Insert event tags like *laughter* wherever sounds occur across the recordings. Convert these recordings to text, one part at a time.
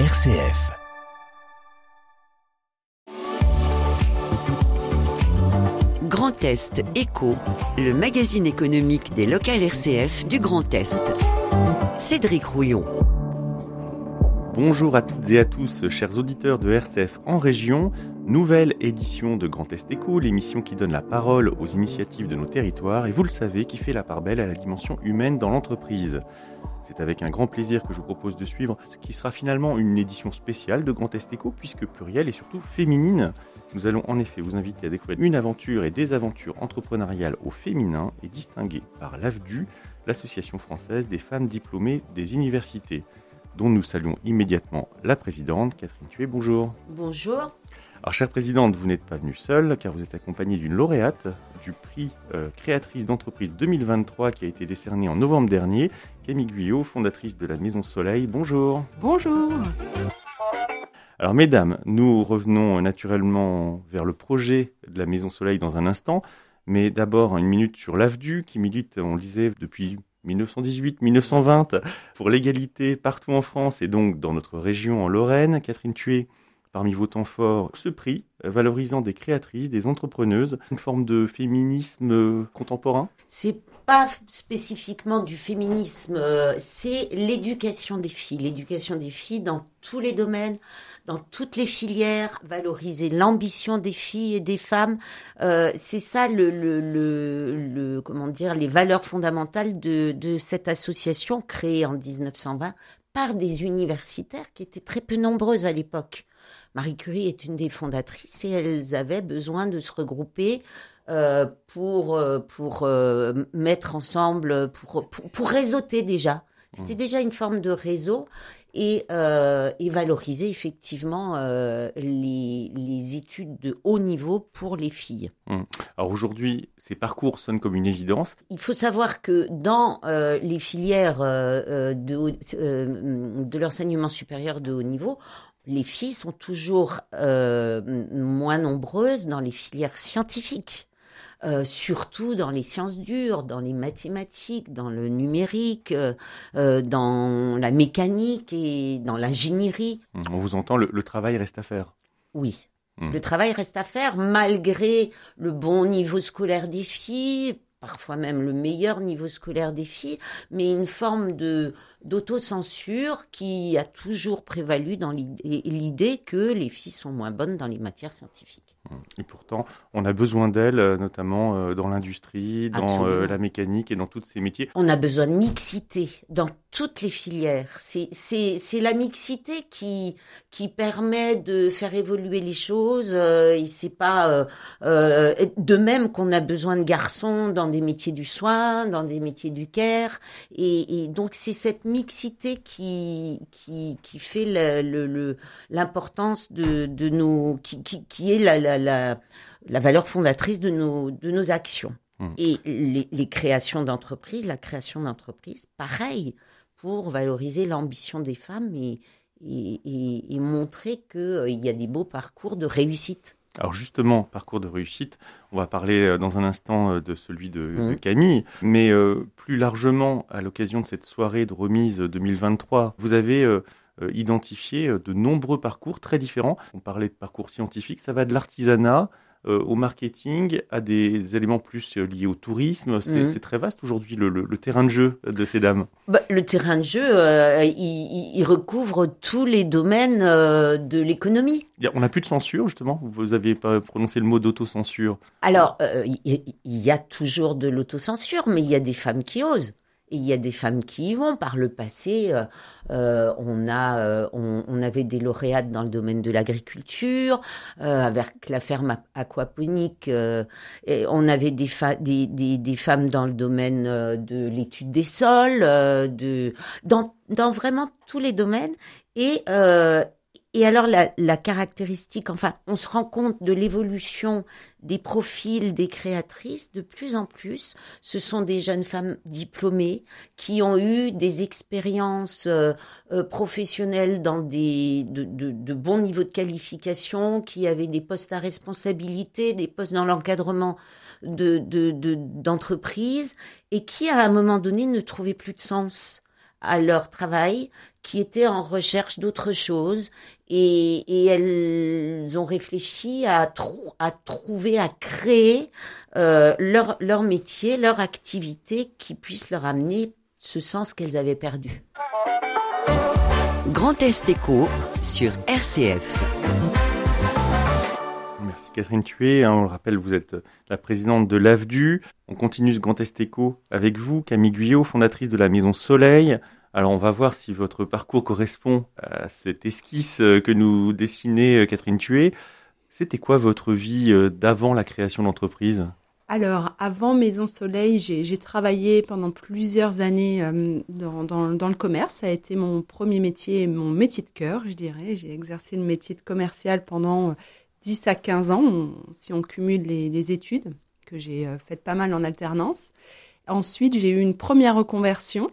RCF. Grand Est Éco, le magazine économique des locales RCF du Grand Est. Cédric Rouillon. Bonjour à toutes et à tous, chers auditeurs de RCF en région. Nouvelle édition de Grand Est Éco, l'émission qui donne la parole aux initiatives de nos territoires et vous le savez, qui fait la part belle à la dimension humaine dans l'entreprise. C'est avec un grand plaisir que je vous propose de suivre ce qui sera finalement une édition spéciale de Grand Est Éco, puisque plurielle et surtout féminine. Nous allons en effet vous inviter à découvrir une aventure et des aventures entrepreneuriales au féminin et distinguées par l'AFDU, l'Association française des femmes diplômées des universités, dont nous saluons immédiatement la présidente, Catherine Thué. Bonjour. Bonjour. Alors, chère présidente, vous n'êtes pas venue seule, car vous êtes accompagnée d'une lauréate du prix euh, créatrice d'entreprise 2023 qui a été décerné en novembre dernier, Camille Guyot, fondatrice de la Maison Soleil. Bonjour. Bonjour. Alors mesdames, nous revenons naturellement vers le projet de la Maison Soleil dans un instant, mais d'abord une minute sur l'AFDU qui milite, on le disait, depuis 1918-1920 pour l'égalité partout en France et donc dans notre région en Lorraine. Catherine Thué, parmi vos temps forts, ce prix valorisant des créatrices, des entrepreneuses, une forme de féminisme contemporain? C'est pas spécifiquement du féminisme, euh, c'est l'éducation des filles, l'éducation des filles dans tous les domaines, dans toutes les filières, valoriser l'ambition des filles et des femmes. Euh, c'est ça le, les valeurs fondamentales de cette association créée en 1920 par des universitaires qui étaient très peu nombreuses à l'époque. Marie Curie est une des fondatrices et elles avaient besoin de se regrouper euh, pour euh, pour euh, mettre ensemble pour, pour, pour réseauter déjà. C'était déjà une forme de réseau et, euh, et valoriser effectivement euh, les, les, études de haut niveau pour les filles. Mmh. Alors aujourd'hui, ces parcours sonnent comme une évidence. Il faut savoir que dans euh, les filières de, de l'enseignement supérieur de haut niveau, les filles sont toujours moins nombreuses dans les filières scientifiques. Euh, surtout dans les sciences dures, dans les mathématiques, dans le numérique, euh, euh, dans la mécanique et dans l'ingénierie. On vous entend, le, le, travail reste à faire. Oui. Mmh. Le travail reste à faire malgré le bon niveau scolaire des filles, parfois même le meilleur niveau scolaire des filles, mais une forme de d'autocensure qui a toujours prévalu dans l'idée que les filles sont moins bonnes dans les matières scientifiques. Et pourtant, on a besoin d'elles, notamment dans l'industrie, dans Absolument. la mécanique et dans tous ces métiers. On a besoin de mixité dans toutes les filières. C'est la mixité qui, qui permet de faire évoluer les choses. et c'est pas euh, euh, de même qu'on a besoin de garçons dans des métiers du soin, dans des métiers du care. Et, et donc c'est cette mixité qui, qui, qui fait l'importance de, de nos, qui, qui, qui est la, la, la, la, valeur fondatrice de nos, de nos actions. Mmh. Et les, les créations d'entreprises, la création d'entreprises, pareil, pour valoriser l'ambition des femmes et, et, et, et montrer qu'il euh, y a des beaux parcours de réussite. Alors justement, parcours de réussite, on va parler dans un instant de celui de, mmh. de Camille, mais euh, plus largement, à l'occasion de cette soirée de remise 2023, vous avez euh, identifié de nombreux parcours très différents. On parlait de parcours scientifiques, ça va de l'artisanat euh, au marketing, à des éléments plus liés au tourisme. C'est mmh. très vaste aujourd'hui le, le, le, terrain de jeu de ces dames. Bah, le terrain de jeu, euh, il, il, recouvre tous les domaines euh, de l'économie. On n'a plus de censure justement? Vous avez pas prononcé le mot d'autocensure? Alors, il y, a toujours de l'autocensure, mais il y a des femmes qui osent. Il y a des femmes qui y vont. Par le passé, euh, euh, on a, euh, on, on, avait des lauréates dans le domaine de l'agriculture, euh, avec la ferme aquaponique. et on avait des, des, des, femmes dans le domaine de l'étude des sols, de, dans, dans vraiment tous les domaines. Et et alors la, caractéristique, enfin, on se rend compte de l'évolution des profils des créatrices de plus en plus. Ce sont des jeunes femmes diplômées qui ont eu des expériences euh, euh, professionnelles dans des de, de, de, bons niveaux de qualification, qui avaient des postes à responsabilité, des postes dans l'encadrement de d'entreprises, et qui à un moment donné ne trouvaient plus de sens à leur travail, qui étaient en recherche d'autre chose, et, et, elles ont réfléchi à, à trouver, à créer euh, leur, leur métier, leur activité qui puisse leur amener ce sens qu'elles avaient perdu. Grand Est Éco sur RCF. Merci Catherine Thué. Hein, on le rappelle, vous êtes la présidente de l'AVDU. On continue ce Grand Est Éco avec vous, Camille Guyot, fondatrice de la Maison Soleil. Alors on va voir si votre parcours correspond à cette esquisse euh, que nous dessinait euh, Catherine Thué. C'était quoi votre vie euh, d'avant la création d'entreprise alors, avant Maison Soleil, j'ai travaillé pendant plusieurs années dans, dans, le commerce. Ça a été mon premier métier, mon métier de cœur, je dirais. J'ai exercé le métier de commercial pendant 10 à 15 ans, si on cumule les, les études, que j'ai faites pas mal en alternance. Ensuite, j'ai eu une première reconversion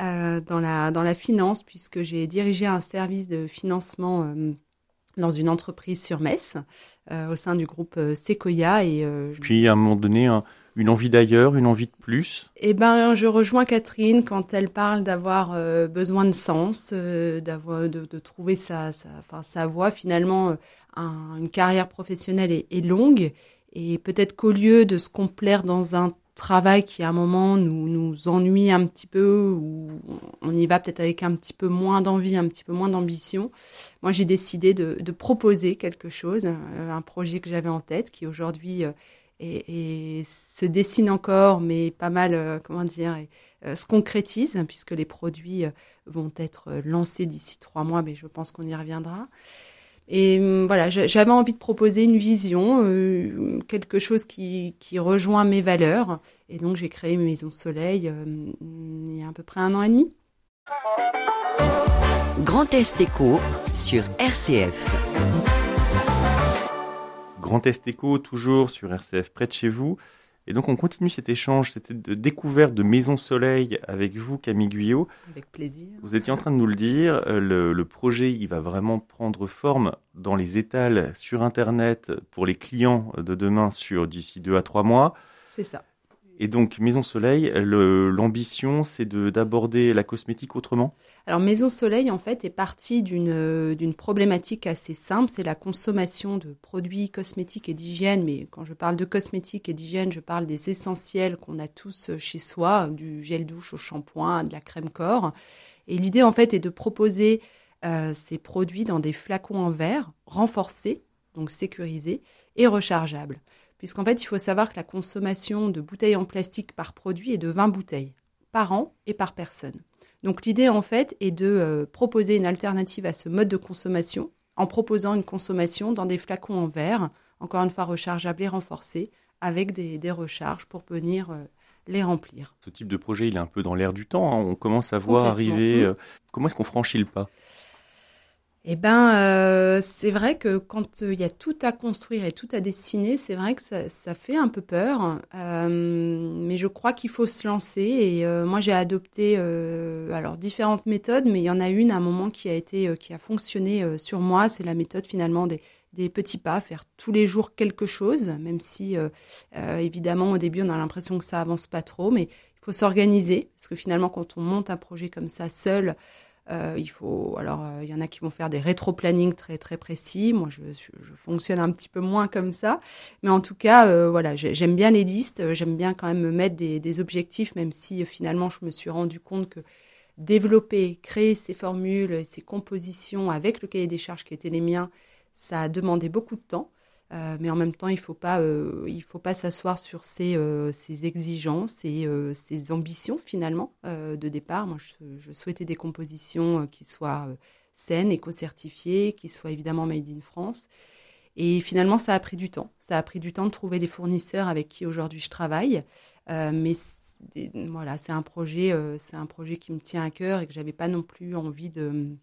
euh, dans, la, dans la finance, puisque j'ai dirigé un service de financement euh, dans une entreprise sur Metz, euh, au sein du groupe Sequoia. Et, Puis, à un moment donné, une envie d'ailleurs, une envie de plus? Eh ben, je rejoins Catherine quand elle parle d'avoir besoin de sens, d'avoir, de, de, trouver sa, sa, enfin, sa voie. Finalement, une carrière professionnelle est, est longue. Et peut-être qu'au lieu de se complaire dans un travail qui à un moment nous, nous ennuie un petit peu ou on y va peut-être avec un petit peu moins d'envie, un petit peu moins d'ambition. Moi, j'ai décidé de, proposer quelque chose, euh, un projet que j'avais en tête qui aujourd'hui euh, et, se dessine encore, mais pas mal, euh, comment dire, se concrétise puisque les produits vont être lancés d'ici trois mois, mais je pense qu'on y reviendra. Et hum, voilà, j'avais envie de proposer une vision, euh, quelque chose qui, qui, rejoint mes valeurs. Et donc j'ai créé Maison Soleil euh, il y a à peu près un an et demi. Grand Est Éco sur RCF. Grand Est Éco, toujours sur RCF près de chez vous. Et donc on continue cet échange, cette découverte de Maison Soleil avec vous, Camille Guyot. Avec plaisir. Vous étiez en train de nous le dire, euh, le, le, projet il va vraiment prendre forme dans les étals sur Internet pour les clients de demain sur d'ici deux à trois mois. C'est ça. Et donc Maison Soleil, l'ambition, c'est d'aborder la cosmétique autrement? Alors Maison Soleil, en fait, est partie d'une problématique assez simple, c'est la consommation de produits cosmétiques et d'hygiène. Mais quand je parle de cosmétiques et d'hygiène, je parle des essentiels qu'on a tous chez soi, du gel douche au shampoing, de la crème corps. Et l'idée, en fait, est de proposer euh, ces produits dans des flacons en verre renforcés, donc sécurisés et rechargeables puisqu'en fait, il faut savoir que la consommation de bouteilles en plastique par produit est de 20 bouteilles par an et par personne. Donc l'idée, en fait, est de euh, proposer une alternative à ce mode de consommation en proposant une consommation dans des flacons en verre, encore une fois rechargeables et renforcés, avec des, recharges pour venir euh, les remplir. Ce type de projet, il est un peu dans l'air du temps. Hein. On commence à voir arriver. Euh, comment est-ce qu'on franchit le pas? Eh ben, euh, c'est vrai que quand euh, il y a tout à construire et tout à dessiner, c'est vrai que ça, fait un peu peur. Euh, mais je crois qu'il faut se lancer. Et euh, moi, j'ai adopté alors différentes méthodes, mais il y en a une à un moment qui a été, qui a fonctionné sur moi. C'est la méthode finalement des, des petits pas, faire tous les jours quelque chose, même si évidemment au début on a l'impression que ça avance pas trop, mais il faut s'organiser parce que finalement quand on monte un projet comme ça seul. Euh, il faut, alors, euh, y en a qui vont faire des rétro-planning très très précis. Moi, je, fonctionne un petit peu moins comme ça, mais en tout cas, euh, voilà, j'aime bien les listes. J'aime bien quand même me mettre des, des, objectifs, même si finalement, je me suis rendu compte que développer, créer ces formules, ces compositions avec le cahier des charges qui étaient les miens, ça a demandé beaucoup de temps. Euh, mais en même temps, il ne faut pas, euh, il faut pas s'asseoir sur ses, euh, exigences et ses ambitions finalement de départ. Moi, je, je, souhaitais des compositions qui soient saines, éco-certifiées, qui soient évidemment made in France. Et finalement, ça a pris du temps. Ça a pris du temps de trouver les fournisseurs avec qui aujourd'hui je travaille. mais voilà, c'est un projet, c'est un projet qui me tient à cœur et que j'avais pas non plus envie de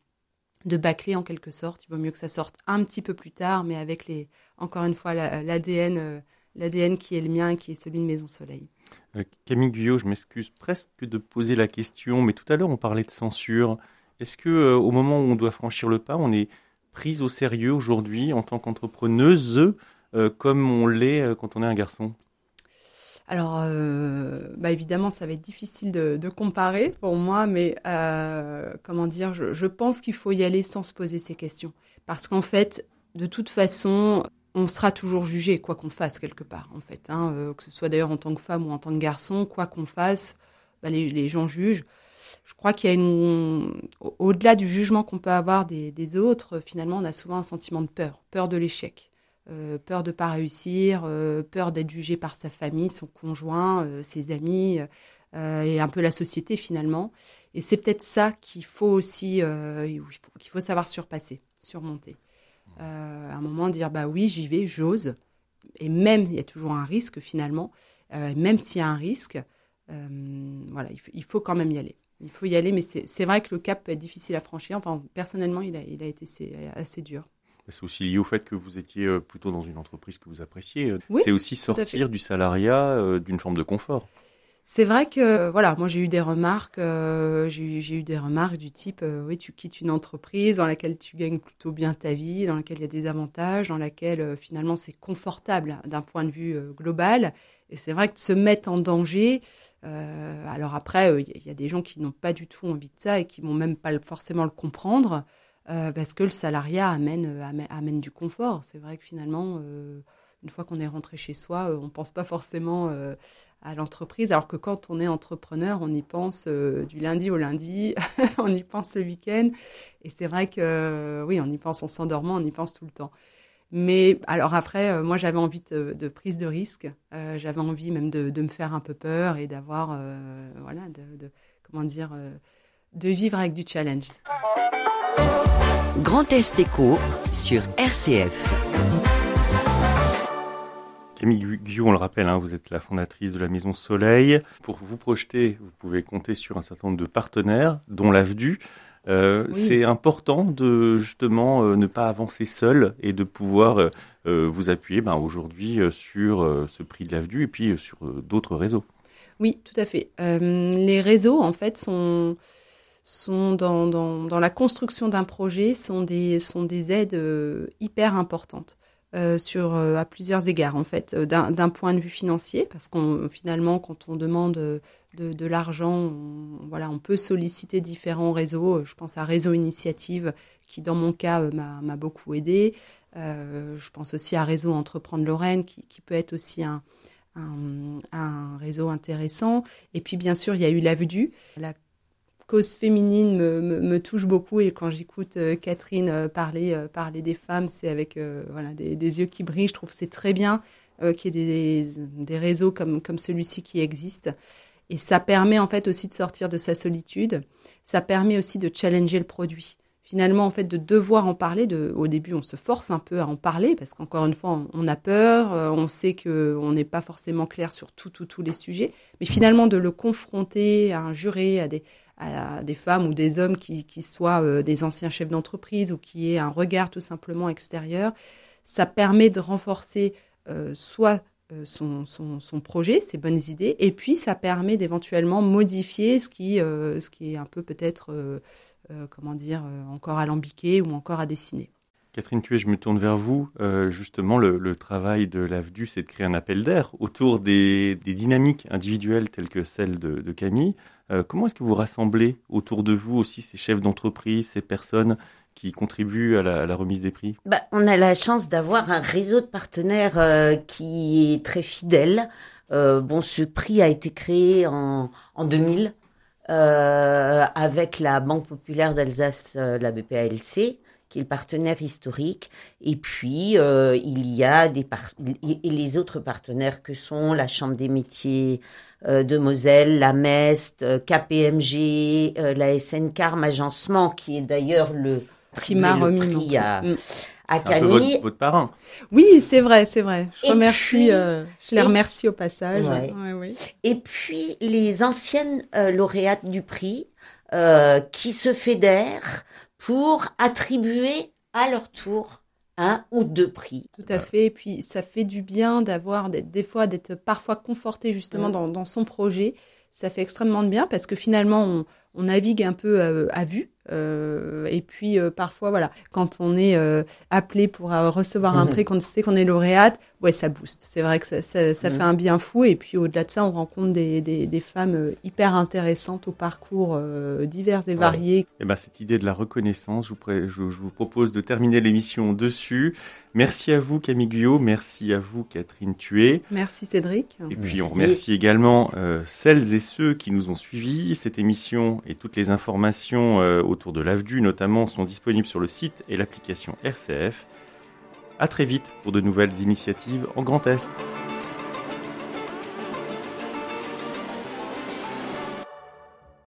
de bâcler en quelque sorte. Il vaut mieux que ça sorte un petit peu plus tard, mais avec les, encore une fois l'ADN, euh, l'ADN qui est le mien, qui est celui de Maison Soleil. Euh, Camille Guyot, je m'excuse presque de poser la question, mais tout à l'heure on parlait de censure. Est-ce que euh, au moment où on doit franchir le pas, on est prise au sérieux aujourd'hui en tant qu'entrepreneuse, comme on l'est quand on est un garçon? Alors, euh, bah évidemment, ça va être difficile de, comparer pour moi, mais euh, comment dire, je, pense qu'il faut y aller sans se poser ces questions. Parce qu'en fait, de toute façon, on sera toujours jugé, quoi qu'on fasse quelque part, en fait. Hein, euh, que ce soit d'ailleurs en tant que femme ou en tant que garçon, quoi qu'on fasse, bah, les, gens jugent. Je crois qu'il y a une, au-delà du jugement qu'on peut avoir des, autres, finalement, on a souvent un sentiment de peur, peur de l'échec. Euh, peur de pas réussir, euh, peur d'être jugé par sa famille, son conjoint, euh, ses amis et un peu la société finalement. Et c'est peut-être ça qu'il faut aussi, qu'il faut savoir surpasser, surmonter. à un moment dire bah oui j'y vais, j'ose. Et même il y a toujours un risque finalement. même s'il y a un risque, voilà il faut, quand même y aller. Il faut y aller, mais c'est vrai que le cap peut être difficile à franchir. Enfin personnellement il a, été assez dur. C'est aussi lié au fait que vous étiez euh, plutôt dans une entreprise que vous appréciez. Oui, c'est aussi sortir du salariat euh, d'une forme de confort. C'est vrai que voilà, moi j'ai eu des remarques, euh, j'ai eu, des remarques du type euh, oui tu quittes une entreprise dans laquelle tu gagnes plutôt bien ta vie, dans laquelle il y a des avantages, dans laquelle euh, finalement c'est confortable d'un point de vue global. Et c'est vrai que de se mettre en danger. alors après, il y, a des gens qui n'ont pas du tout envie de ça et qui vont même pas forcément le comprendre. Euh, parce que le salariat amène, euh, amène, du confort. C'est vrai que finalement, euh, une fois qu'on est rentré chez soi, on ne pense pas forcément à l'entreprise, alors que quand on est entrepreneur, on y pense du lundi au lundi, *laughs* on y pense le week-end. Et c'est vrai que oui, on y pense en s'endormant, on y pense tout le temps. Mais alors après, moi j'avais envie de, prise de risque, j'avais envie même de, de, me faire un peu peur et d'avoir, voilà, de, comment dire, de vivre avec du challenge. Grand Est Éco sur RCF. Camille Guyot, on le rappelle, hein, vous êtes la fondatrice de la Maison Soleil. Pour vous projeter, vous pouvez compter sur un certain nombre de partenaires, dont l'AVDU. Euh, C'est important de justement euh, ne pas avancer seul et de pouvoir euh, vous appuyer ben, aujourd'hui euh, sur ce prix de l'AVDU et puis sur d'autres réseaux. Oui, tout à fait. les réseaux, en fait, sont sont dans, dans, dans la construction d'un projet sont des, sont des aides euh, hyper importantes. Euh, sur euh, à plusieurs égards en fait. D'un point de vue financier parce qu'on finalement quand on demande de, de l'argent voilà on peut solliciter différents réseaux. Je pense à réseau initiative qui dans mon cas m'a beaucoup aidé. Je pense aussi à réseau entreprendre Lorraine qui, qui peut être aussi un, un, un, réseau intéressant. Et puis bien sûr il y a eu l'AVDU la cause féminine me, me, me touche beaucoup et quand j'écoute euh, Catherine euh, parler euh, parler des femmes, c'est avec voilà des, des, yeux qui brillent. Je trouve c'est très bien qu'il y ait des, des réseaux comme comme celui-ci qui existent. Et ça permet en fait aussi de sortir de sa solitude. Ça permet aussi de challenger le produit finalement en fait de devoir en parler. De, au début, on se force un peu à en parler parce qu'encore une fois, on, a peur, on sait que on n'est pas forcément clair sur tout, tout, tous les sujets, mais finalement de le confronter à un juré, à des, à des femmes ou des hommes qui, soient euh, des anciens chefs d'entreprise ou qui aient un regard tout simplement extérieur, ça permet de renforcer euh, soit euh, son, son, projet, ses bonnes idées, et puis ça permet d'éventuellement modifier ce qui, ce qui est un peu peut-être, comment dire, encore alambiqué ou encore à dessiner. Catherine Tué, je me tourne vers vous. Justement, le, travail de l'AVDU, c'est de créer un appel d'air autour des, des, dynamiques individuelles telles que celle de Camille. Euh, comment est-ce que vous rassemblez autour de vous aussi ces chefs d'entreprise, ces personnes qui contribuent à la, remise des prix? Bah, On a la chance d'avoir un réseau de partenaires euh, qui est très fidèle. Euh, bon, ce prix a été créé en 2000 euh, avec la Banque populaire d'Alsace, la BPALC qui est le partenaire historique. Et puis, euh, il y a des et les autres partenaires que sont la Chambre des métiers euh, de Moselle, la MEST, euh, KPMG, euh, la SNK, Agencement, qui est d'ailleurs le prix à, mm. À Camille. Votre, votre, parrain. Oui, c'est vrai, c'est vrai. Je remercie, euh, je les remercie au passage. Ouais. Ouais, ouais. Et puis, les anciennes lauréates du prix, qui se fédèrent pour attribuer à leur tour un ou deux prix. Tout à fait. Et puis, ça fait du bien d'avoir, des fois, d'être parfois conforté justement mmh. dans, dans, son projet. Ça fait extrêmement de bien parce que finalement, on, on navigue un peu à, euh, à vue. Et puis parfois, voilà, quand on est appelé pour recevoir un mhm. prix, qu'on sait qu'on est lauréate, ouais, ça booste. C'est vrai que ça, ça, ça fait un bien fou. Et puis au-delà de ça, on rencontre des, des, des femmes hyper intéressantes au parcours divers et variés. Et eh ben, cette idée de la reconnaissance, je vous, je, vous propose de terminer l'émission dessus. Merci à vous Camille Guyot, merci à vous Catherine Tué. Merci Cédric. Et puis on remercie également euh, celles et ceux qui nous ont suivis. Cette émission et toutes les informations euh, autour de l'AVDU notamment sont disponibles sur le site et l'application RCF. À très vite pour de nouvelles initiatives en Grand Est.